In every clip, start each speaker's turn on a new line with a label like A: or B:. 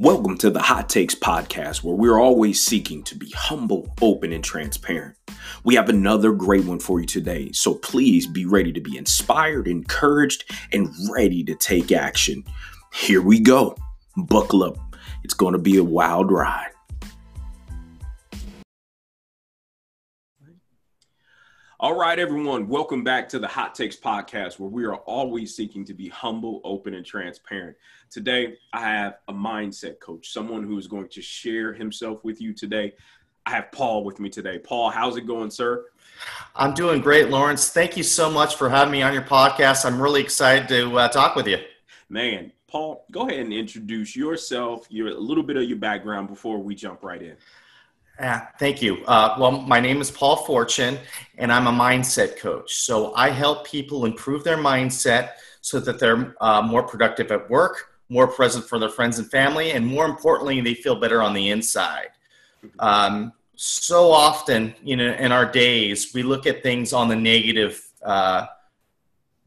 A: Welcome to the Hot Takes Podcast, where we're always seeking to be humble, open, and transparent. We have another great one for you today, so please be ready to be inspired, encouraged, and ready to take action. Here we go. Buckle up. It's going to be a wild ride. All right, everyone, welcome back to the Hot Takes Podcast, where we are always seeking to be humble, open, and transparent. Today, I have a mindset coach, someone who is going to share himself with you today. I have Paul with me today. Paul, how's it going, sir?
B: I'm doing great, Lawrence. Thank you so much for having me on your podcast. I'm really excited to uh, talk with you.
A: Man, Paul, go ahead and introduce yourself, your a little bit of your background before we jump right in.
B: Yeah, thank you. Uh, well, my name is Paul Fortune, and I'm a mindset coach. So I help people improve their mindset so that they're uh, more productive at work, more present for their friends and family, and more importantly, they feel better on the inside. Um, so often, you know, in our days, we look at things on the negative uh,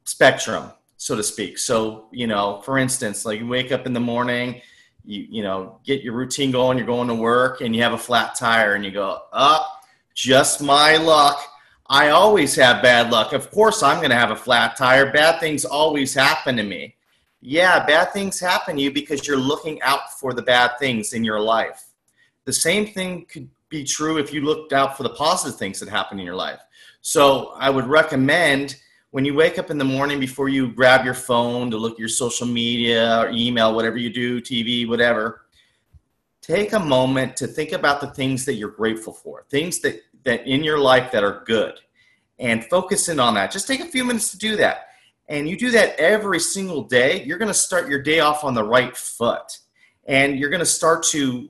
B: spectrum, so to speak. So, you know, for instance, like you wake up in the morning, you you know, get your routine going, you're going to work, and you have a flat tire, and you go, up, oh, just my luck. I always have bad luck. Of course, I'm going to have a flat tire. Bad things always happen to me yeah, bad things happen to you because you're looking out for the bad things in your life. The same thing could be true if you looked out for the positive things that happen in your life. So I would recommend when you wake up in the morning before you grab your phone to look at your social media or email, whatever you do, TV, whatever, take a moment to think about the things that you're grateful for, things that, that in your life that are good, and focus in on that. Just take a few minutes to do that and you do that every single day, you're going to start your day off on the right foot. And you're going to start to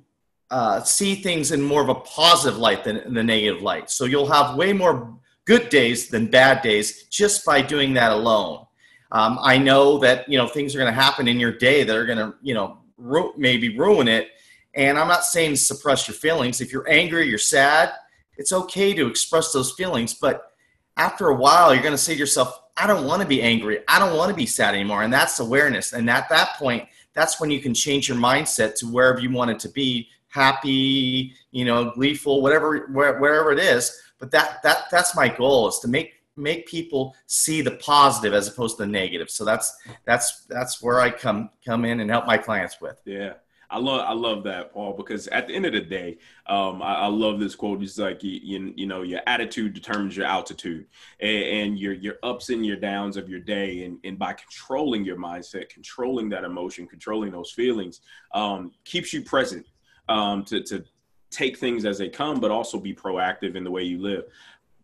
B: uh, see things in more of a positive light than the negative light. So you'll have way more good days than bad days just by doing that alone. Um, I know that you know things are going to happen in your day that are going to you know ru- maybe ruin it. And I'm not saying suppress your feelings. If you're angry, you're sad. It's okay to express those feelings, but after a while, you're going to say to yourself, I don't want to be angry. I don't want to be sad anymore. And that's awareness. And at that point, that's when you can change your mindset to wherever you want it to be happy, you know, gleeful, whatever, wherever it is. But that, that, that's my goal is to make, make people see the positive as opposed to the negative. So that's, that's, that's where I come, come in and help my clients with.
A: Yeah. I love I love that Paul because at the end of the day, um, I, I, love this quote. It's like you, you, you know your attitude determines your altitude, and, and, your your ups and your downs of your day, and, and by controlling your mindset, controlling that emotion, controlling those feelings, um, keeps you present um, to to take things as they come, but also be proactive in the way you live.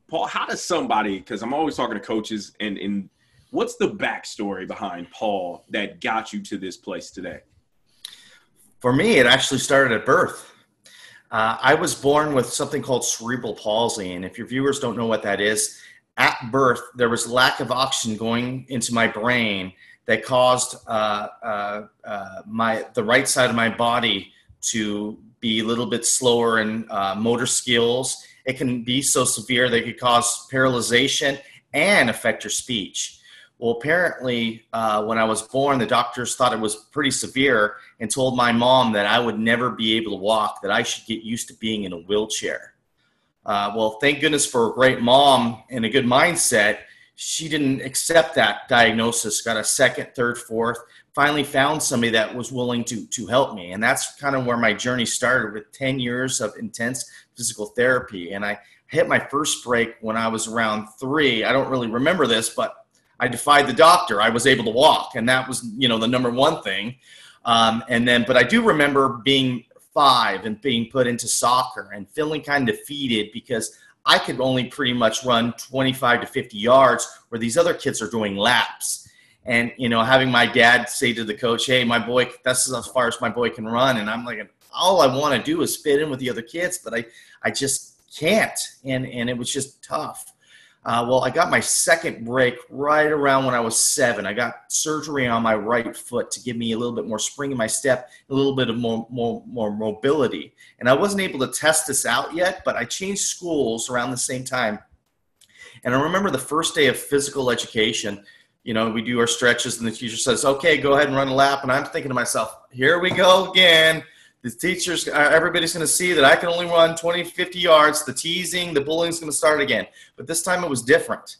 A: Paul, how does somebody? Because I'm always talking to coaches, and and what's the backstory behind Paul that got you to this place today?
B: For me, it actually started at birth. Uh, I was born with something called cerebral palsy, and if your viewers don't know what that is, at birth there was lack of oxygen going into my brain that caused uh, uh, uh my the right side of my body to be a little bit slower in uh, motor skills. It can be so severe that it could cause paralyzation and affect your speech. Well, apparently, uh, when I was born, the doctors thought it was pretty severe and told my mom that I would never be able to walk, that I should get used to being in a wheelchair. Uh, well, thank goodness for a great mom and a good mindset. She didn't accept that diagnosis, got a second, third, fourth, finally found somebody that was willing to, to help me. And that's kind of where my journey started with 10 years of intense physical therapy. And I hit my first break when I was around three. I don't really remember this, but I defied the doctor. I was able to walk, and that was you know the number one thing. Um, and then, but I do remember being five and being put into soccer and feeling kind of defeated because I could only pretty much run 25 to 50 yards where these other kids are doing laps. And you know, having my dad say to the coach, "Hey, my boy, that's as far as my boy can run," and I'm like, all I want to do is fit in with the other kids, but I, I just can't. And and it was just tough. Uh, well, I got my second break right around when I was seven. I got surgery on my right foot to give me a little bit more spring in my step, a little bit of more, more, more mobility. And I wasn't able to test this out yet, but I changed schools around the same time. And I remember the first day of physical education, you know, we do our stretches, and the teacher says, "Okay, go ahead and run a lap." And I'm thinking to myself, "Here we go again." The teachers, uh, everybody's going to see that I can only run 20, 50 yards. The teasing, the bullying is going to start again. But this time it was different.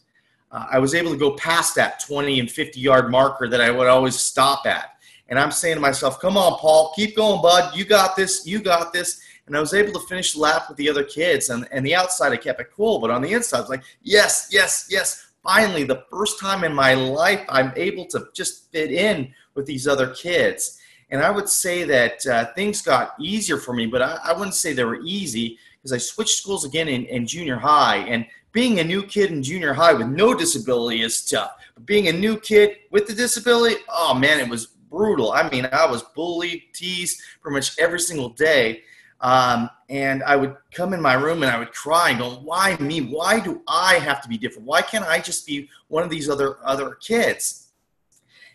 B: Uh, I was able to go past that 20 and 50 yard marker that I would always stop at. And I'm saying to myself, come on, Paul, keep going, bud. You got this. You got this. And I was able to finish the lap with the other kids. And, and the outside, I kept it cool. But on the inside, I was like, yes, yes, yes. Finally, the first time in my life, I'm able to just fit in with these other kids. And I would say that uh, things got easier for me, but I, I wouldn't say they were easy because I switched schools again in, in junior high. And being a new kid in junior high with no disability is tough. But being a new kid with the disability, oh man, it was brutal. I mean, I was bullied, teased pretty much every single day. Um, and I would come in my room and I would cry and go, "Why me? Why do I have to be different? Why can't I just be one of these other other kids?"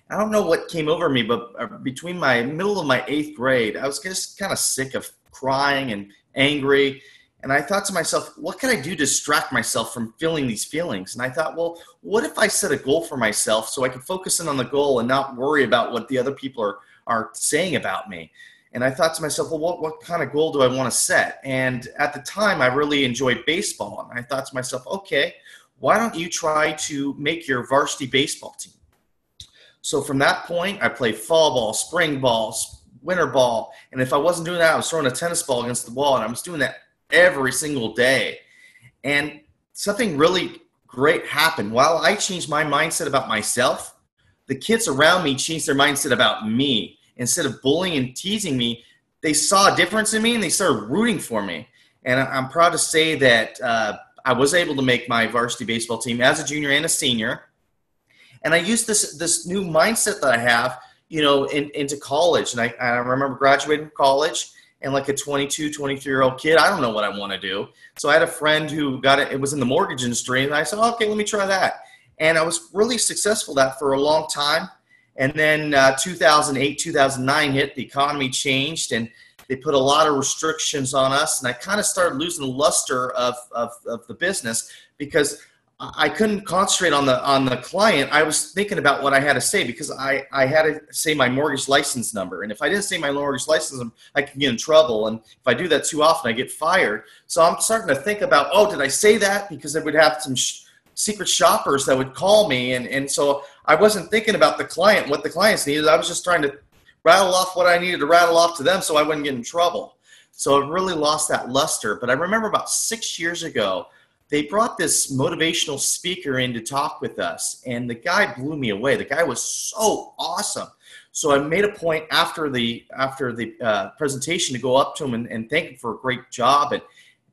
B: I don't know what came over me, but uh, between my middle of my eighth grade, I was just kind of sick of crying and angry. And I thought to myself, what can I do to distract myself from feeling these feelings? And I thought, well, what if I set a goal for myself so I can focus in on the goal and not worry about what the other people are, are saying about me? And I thought to myself, well, what, what kind of goal do I want to set? And at the time, I really enjoyed baseball. And I thought to myself, okay, why don't you try to make your varsity baseball team? So from that point, I played fall ball, spring ball, winter ball. And if I wasn't doing that, I was throwing a tennis ball against the wall. And I was doing that every single day. And something really great happened. While I changed my mindset about myself, the kids around me changed their mindset about me. Instead of bullying and teasing me, they saw a difference in me and they started rooting for me. And I'm proud to say that uh, I was able to make my varsity baseball team as a junior and a senior and I used this this new mindset that I have, you know, in, into college. And I, I remember graduating from college and like a 22, 23 year old kid, I don't know what I want to do. So I had a friend who got it, it was in the mortgage industry, and I said, okay, let me try that. And I was really successful that for a long time. And then uh, 2008, 2009 hit, the economy changed, and they put a lot of restrictions on us. And I kind of started losing the luster of, of, of the business because I couldn't concentrate on the on the client. I was thinking about what I had to say because I, I had to say my mortgage license number, and if I didn't say my mortgage license number, I could get in trouble. And if I do that too often, I get fired. So I'm starting to think about, oh, did I say that? Because I would have some sh- secret shoppers that would call me, and and so I wasn't thinking about the client, what the clients needed. I was just trying to rattle off what I needed to rattle off to them, so I wouldn't get in trouble. So it really lost that luster. But I remember about six years ago they brought this motivational speaker in to talk with us, and the guy blew me away. The guy was so awesome. So I made a point after the after the uh, presentation to go up to him and, and thank him for a great job and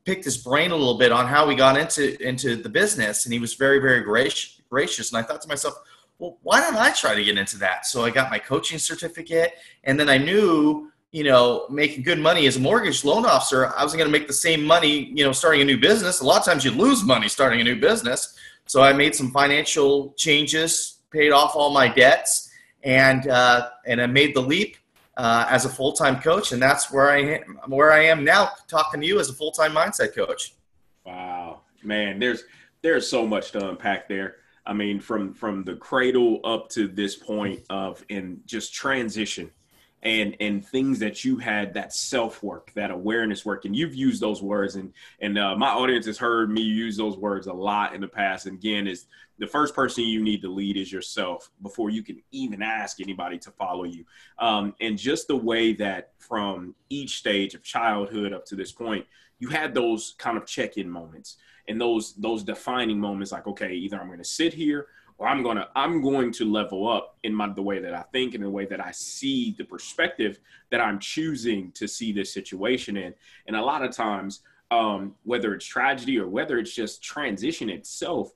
B: picked his brain a little bit on how we got into into the business, and he was very very gracious. Gracious, and I thought to myself, well, why don't I try to get into that? So I got my coaching certificate, and then I knew you know, making good money as a mortgage loan officer, I wasn't going to make the same money, you know, starting a new business. A lot of times you lose money starting a new business. So I made some financial changes, paid off all my debts, and uh, and I made the leap uh, as a full time coach, and that's where I am, where I am now, talking to you as a full time mindset coach.
A: Wow, man, there's there's so much to unpack there. I mean, from from the cradle up to this point of in just transition and and things that you had that self work that awareness work and you've used those words and and uh, my audience has heard me use those words a lot in the past. And again is the first person you need to lead is yourself before you can even ask anybody to follow you. Um, and just the way that from each stage of childhood up to this point you had those kind of check-in moments and those those defining moments like okay either i'm going to sit here or I'm gonna I'm going to level up in my the way that I think and the way that I see the perspective that I'm choosing to see this situation in. And a lot of times, um, whether it's tragedy or whether it's just transition itself,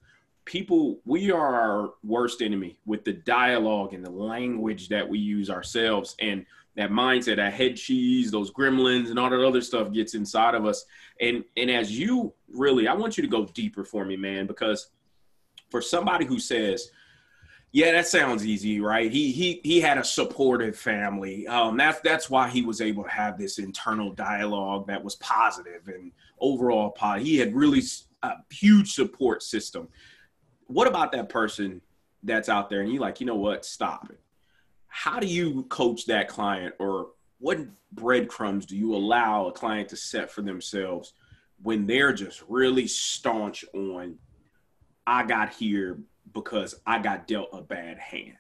A: people we are our worst enemy with the dialogue and the language that we use ourselves and that mindset, that head cheese, those gremlins, and all that other stuff gets inside of us. And and as you really, I want you to go deeper for me, man, because for somebody who says, yeah, that sounds easy, right? He he he had a supportive family. Um, that's that's why he was able to have this internal dialogue that was positive and overall positive. He had really a huge support system. What about that person that's out there and you're like, you know what, stop it. How do you coach that client or what breadcrumbs do you allow a client to set for themselves when they're just really staunch on I got here because I got dealt a bad hand?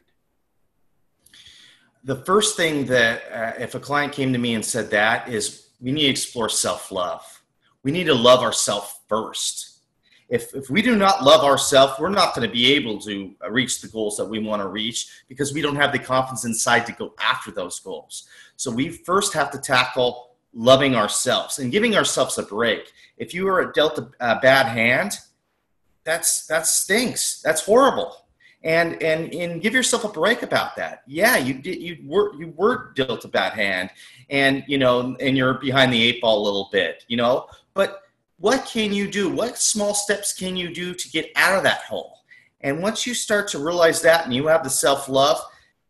B: The first thing that uh, if a client came to me and said that is we need to explore self-love. We need to love ourselves first if, if we do not love ourselves, we're not going to be able to uh, reach the goals that we want to reach because we don't have the confidence inside to go after those goals. So we first have to tackle loving ourselves and giving ourselves a break. If you are dealt a, a bad hand, that's that stinks. That's horrible. And and and give yourself a break about that. Yeah, you did you were you were dealt a bad hand, and you know, and you're behind the eight ball a little bit, you know. But what can you do? What small steps can you do to get out of that hole? And once you start to realize that and you have the self love,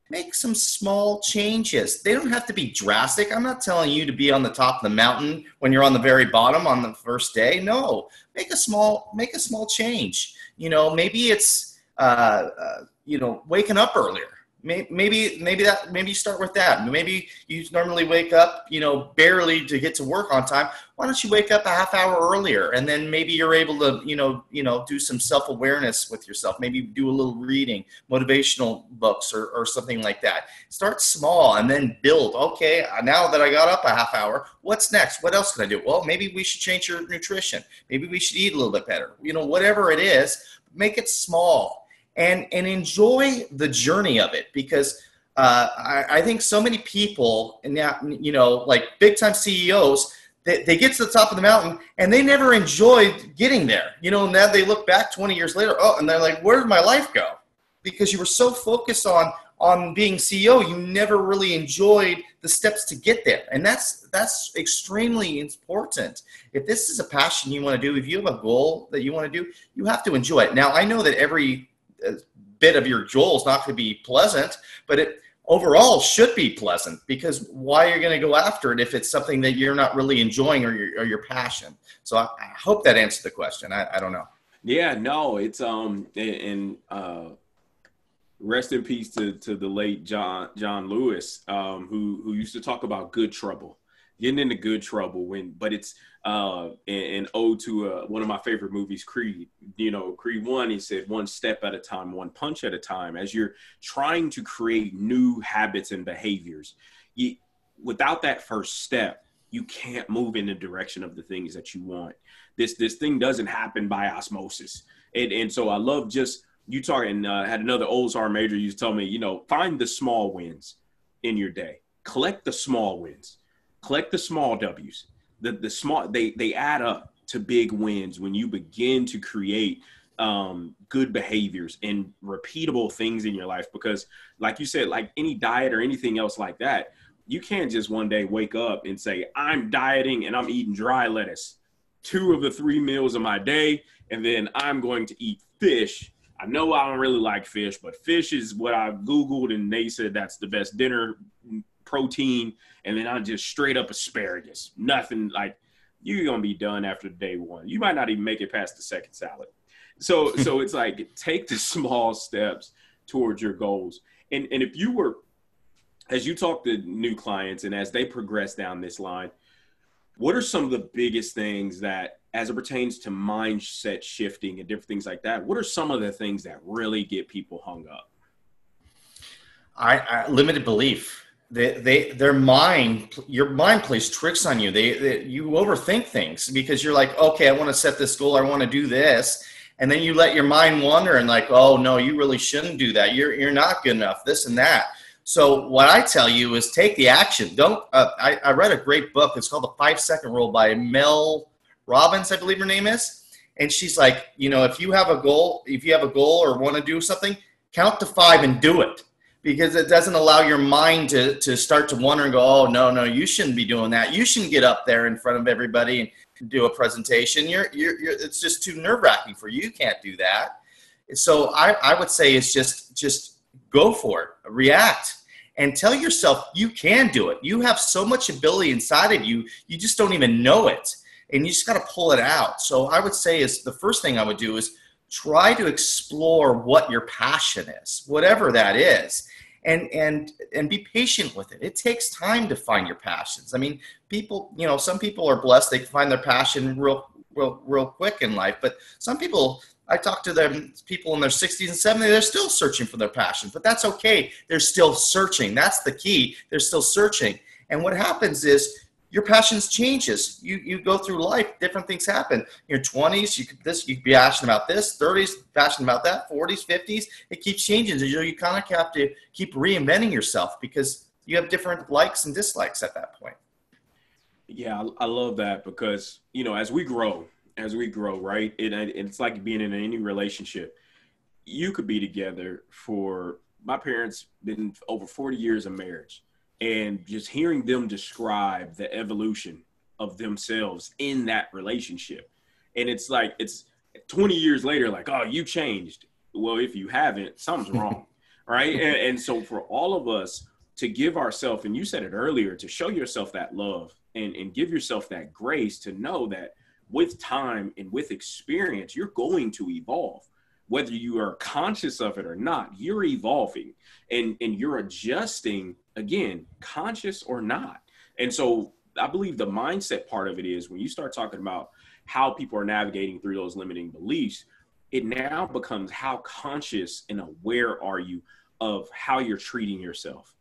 B: make some small changes. They don't have to be drastic. I'm not telling you to be on the top of the mountain when you're on the very bottom on the first day. No, make a small make a small change. You know, maybe it's uh, uh, you know waking up earlier maybe maybe that maybe you start with that. Maybe you normally wake up you know barely to get to work on time. Why don't you wake up a half hour earlier? And then maybe you're able to you know you know do some self-awareness with yourself. Maybe do a little reading motivational books or, or something like that. Start small and then build. Okay now that i got up a half hour what's next? What else can i do? Well maybe we should change your nutrition. Maybe we should eat a little bit better. You know whatever it is make it small and and enjoy the journey of it because uh, I, I, think so many people and now you know like big time CEOs they, they get to the top of the mountain and they never enjoyed getting there. You know and now they look back 20 years later oh and they're like where did my life go? Because you were so focused on on being CEO you never really enjoyed the steps to get there. And that's that's extremely important. If this is a passion you want to do if you have a goal that you want to do you have to enjoy it. Now I know that every bit of your goal is not going to be pleasant, but it overall should be pleasant because why are you going to go after it if it's something that you're not really enjoying or your, or your passion? So I, I hope that answered the question. I, I don't know.
A: Yeah, no, it's um and uh rest in peace to to the late John John Lewis, um, who who used to talk about good trouble getting into good trouble when but it's uh an ode to uh, one of my favorite movies creed. You know creed one he said one step at a time one punch at a time. As you're trying to create new habits and behaviors you without that first step you can't move in the direction of the things that you want. This this thing doesn't happen by osmosis. And and so i love just you talking uh, had another Ozar major used to tell me you know find the small wins in your day. Collect the small wins. Collect the small W's. The the small they they add up to big wins when you begin to create um, good behaviors and repeatable things in your life. Because, like you said, like any diet or anything else like that, you can't just one day wake up and say, I'm dieting and I'm eating dry lettuce two of the three meals of my day, and then I'm going to eat fish. I know I don't really like fish, but fish is what I Googled, and they said that's the best dinner protein, and then I just straight up asparagus. Nothing like you're gonna be done after day one. You might not even make it past the second salad. So so it's like take the small steps towards your goals. And and if you were as you talk to new clients and as they progress down this line, what are some of the biggest things that as it pertains to mindset shifting and different things like that, what are some of the things that really get people hung up?
B: I, I limited belief they, they their mind your mind plays tricks on you. They, they, you overthink things because you're like okay i want to set this goal i want to do this. And then you let your mind wander and like oh no you really shouldn't do that. You're you're not good enough this and that. So what i tell you is take the action. Don't uh, I, I read a great book. It's called the five second rule by mel robbins i believe her name is. And she's like you know if you have a goal if you have a goal or want to do something count to five and do it because it doesn't allow your mind to, to start to wonder and go, oh, no, no, you shouldn't be doing that. You shouldn't get up there in front of everybody and do a presentation. You're, you're, you're it's just too nerve wracking for you. You can't do that. So I, I would say it's just, just go for it, react and tell yourself you can do it. You have so much ability inside of you, you just don't even know it. And you just got to pull it out. So I would say is the first thing I would do is try to explore what your passion is, whatever that is. And, and and be patient with it. It takes time to find your passions. I mean, people, you know, some people are blessed; they find their passion real, real, real quick in life. But some people, I talk to them, people in their 60s and 70s, they're still searching for their passion. But that's okay. They're still searching. That's the key. They're still searching. And what happens is your passions changes. You you go through life, different things happen. In your 20s, you could this you be passionate about this, 30s, passionate about that, 40s, 50s. It keeps changing. You, know, you kind of have to keep reinventing yourself because you have different likes and dislikes at that point.
A: Yeah, I, I love that because you know as we grow, as we grow, right? It, it's like being in any relationship. You could be together for my parents been over 40 years of marriage and just hearing them describe the evolution of themselves in that relationship. And it's like it's 20 years later like oh you changed. Well if you haven't something's wrong right? And, and, so for all of us to give ourselves and you said it earlier to show yourself that love and, and give yourself that grace to know that with time and with experience you're going to evolve whether you are conscious of it or not you're evolving and and you're adjusting again, conscious or not. And so I believe the mindset part of it is when you start talking about how people are navigating through those limiting beliefs, it now becomes how conscious and aware are you of how you're treating yourself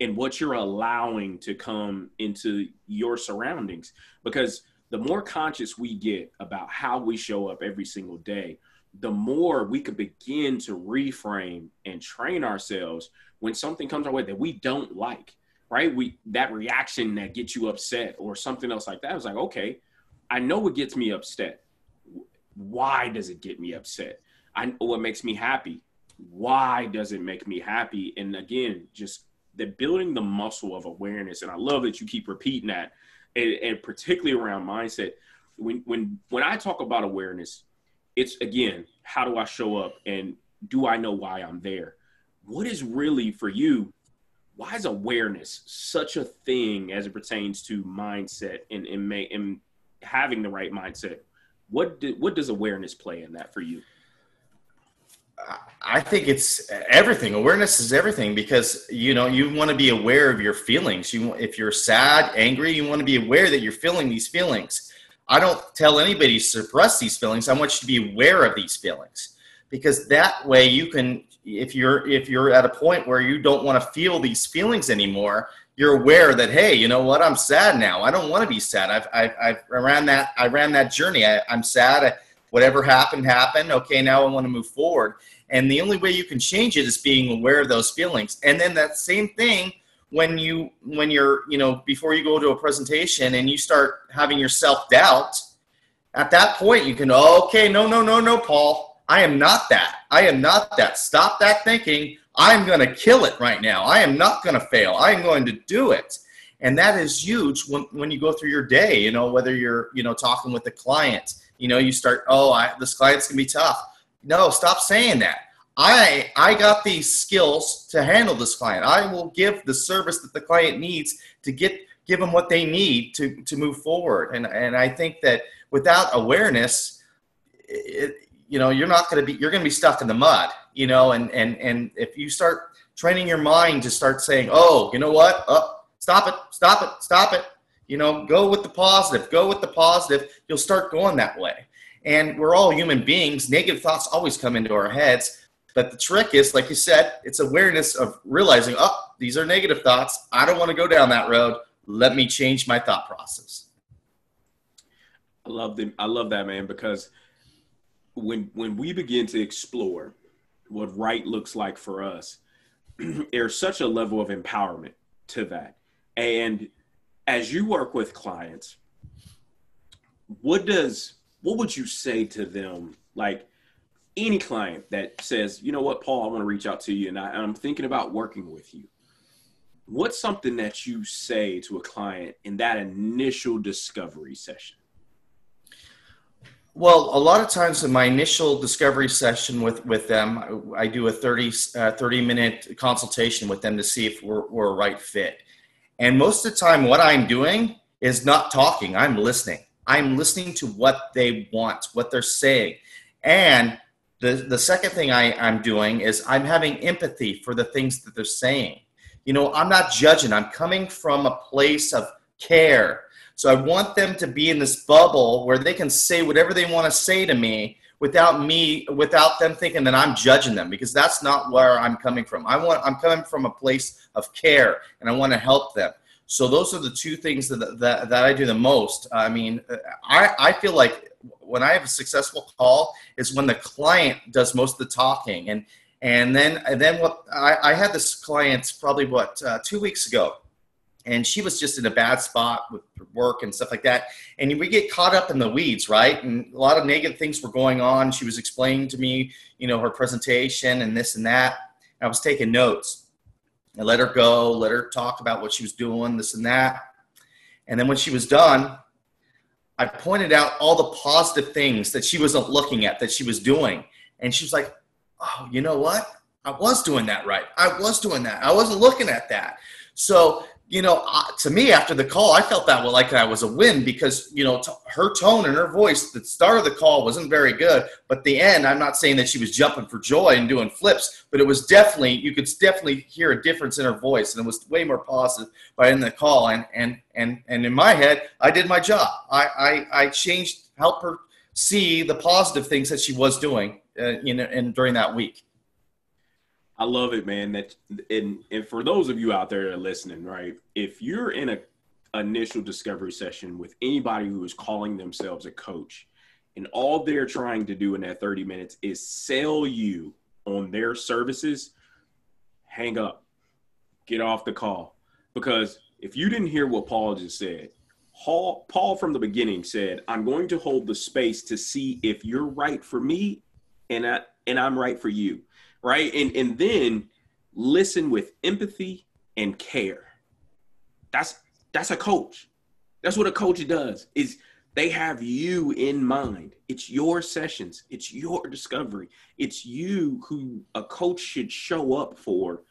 A: and what you're allowing to come into your surroundings. Because the more conscious we get about how we show up every single day, the more we could begin to reframe and train ourselves when something comes our way that we don't like, right? We that reaction that gets you upset or something else like that. I was like, okay, I know what gets me upset. Why does it get me upset? I know what makes me happy. Why does it make me happy? And again, just the building the muscle of awareness. And I love that you keep repeating that, and, and particularly around mindset. When when when I talk about awareness, it's again, how do I show up and do I know why I'm there? what is really for you why is awareness such a thing as it pertains to mindset and and, may, and having the right mindset what do, what does awareness play in that for you
B: I think it's everything. Awareness is everything because you know you want to be aware of your feelings. You, if you're sad, angry, you want to be aware that you're feeling these feelings. I don't tell anybody to suppress these feelings. I want you to be aware of these feelings. Because that way you can if you're if you're at a point where you don't want to feel these feelings anymore you're aware that hey you know what? I'm sad now. I don't want to be sad. I've i've, I've I ran that i ran that journey. I, am sad. I, whatever happened happened. Okay now i want to move forward. And the only way you can change it is being aware of those feelings. And then that same thing when you when you're you know before you go to a presentation and you start having your self-doubt at that point you can okay no no no no paul I am not that. I am not that. Stop that thinking. I'm going to kill it right now. I am not going to fail. I am going to do it. And that is huge when, when you go through your day, you know, whether you're, you know, talking with the client, you know, you start, oh, I, this client's going to be tough. No, stop saying that. I, I got these skills to handle this client. I will give the service that the client needs to get, give them what they need to, to move forward. And, and I think that without awareness, it, you know you're not going to be you're going to be stuck in the mud you know? And and and if you start training your mind to start saying oh you know what? Oh, stop it stop it stop it. You know go with the positive go with the positive. You'll start going that way. And we're all human beings. Negative thoughts always come into our heads but the trick is like you said it's awareness of realizing oh these are negative thoughts. I don't want to go down that road. Let me change my thought process.
A: I love the i love that man because when when we begin to explore what right looks like for us, there's such a level of empowerment to that. And as you work with clients, what does what would you say to them? Like any client that says, you know what, Paul, I want to reach out to you and I, I'm thinking about working with you. What's something that you say to a client in that initial discovery session?
B: Well, a lot of times in my initial discovery session with, with them, I do a 30, uh, 30 minute consultation with them to see if we're, we're a right fit. And most of the time, what I'm doing is not talking, I'm listening. I'm listening to what they want, what they're saying. And The, the second thing I, I'm doing is I'm having empathy for the things that they're saying. You know, I'm not judging, I'm coming from a place of care. So I want them to be in this bubble where they can say whatever they want to say to me without me without them thinking that I'm judging them because that's not where I'm coming from. I want I'm coming from a place of care and I want to help them. So those are the two things that that, that I do the most. I mean, I I feel like when I have a successful call is when the client does most of the talking and and then and then what I, I had this client probably what uh, two weeks ago and she was just in a bad spot with work and stuff like that. And we get caught up in the weeds, right? And a lot of negative things were going on. She was explaining to me, you know, her presentation and this and that. I was taking notes. I let her go, let her talk about what she was doing, this and that. And then when she was done, I pointed out all the positive things that she wasn't looking at that she was doing. And she was like, oh, you know what? I was doing that right. I was doing that. I wasn't looking at that. So you know, to me after the call, I felt that like I was a win because you know her tone and her voice. The start of the call wasn't very good, but the end, I'm not saying that she was jumping for joy and doing flips, but it was definitely you could definitely hear a difference in her voice, and it was way more positive by in the call. And and and and in my head, I did my job. I I, I changed, help her see the positive things that she was doing, uh, know, and during that week.
A: I love it, man. That and and for those of you out there that are listening, right? If you're in a initial discovery session with anybody who is calling themselves a coach, and all they're trying to do in that 30 minutes is sell you on their services, hang up, get off the call. Because if you didn't hear what Paul just said, Paul, Paul from the beginning said, I'm going to hold the space to see if you're right for me and I, and I'm right for you right? And and then listen with empathy and care. That's that's a coach. That's what a coach does. Is they have you in mind. It's your sessions. It's your discovery. It's you who a coach should show up for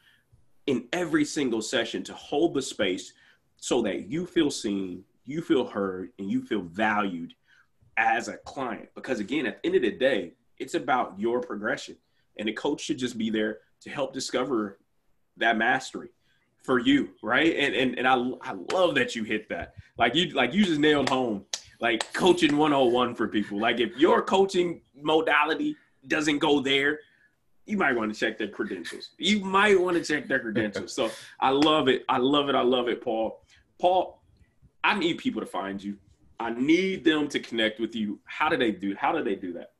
A: in every single session to hold the space so that you feel seen, you feel heard, and you feel valued as a client. Because again, at the end of the day, it's about your progression and a coach should just be there to help discover that mastery for you right? And and, and I, I love that you hit that. Like you like you just nailed home like coaching 101 for people. Like if your coaching modality doesn't go there you might want to check their credentials. You might want to check their credentials. So i love it. I love it. I love it paul. Paul i need people to find you. I need them to connect with you. How do they do how do they do that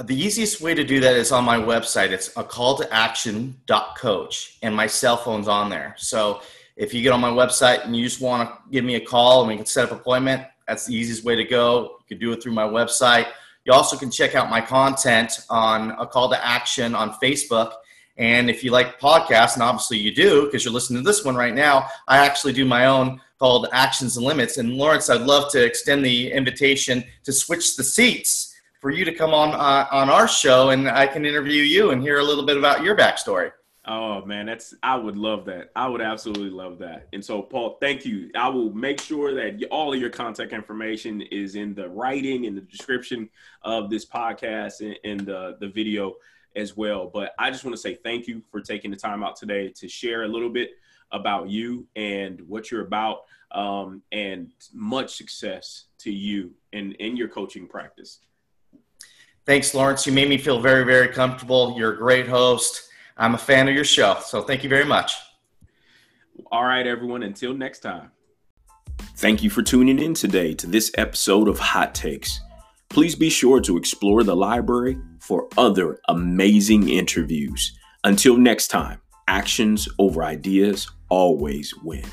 B: the easiest way to do that is on my website. It's a call to action coach, and my cell phone's on there. So if you get on my website and you just want to give me a call and we can set up an appointment, that's the easiest way to go. You can do it through my website. You also can check out my content on a call to action on Facebook. And if you like podcasts, and obviously you do because you're listening to this one right now, I actually do my own called Actions and Limits. And Lawrence, I'd love to extend the invitation to switch the seats for you to come on uh, on our show and I can interview you and hear a little bit about your backstory.
A: Oh man, that's I would love that. I would absolutely love that. And so, Paul, thank you. I will make sure that all of your contact information is in the writing and the description of this podcast and, and the the video as well. But I just want to say thank you for taking the time out today to share a little bit about you and what you're about. Um, and much success to you in in your coaching practice.
B: Thanks, Lawrence. You made me feel very, very comfortable. You're a great host. I'm a fan of your show. So thank you very much.
A: All right, everyone. Until next time. Thank you for tuning in today to this episode of Hot Takes. Please be sure to explore the library for other amazing interviews. Until next time, actions over ideas always win.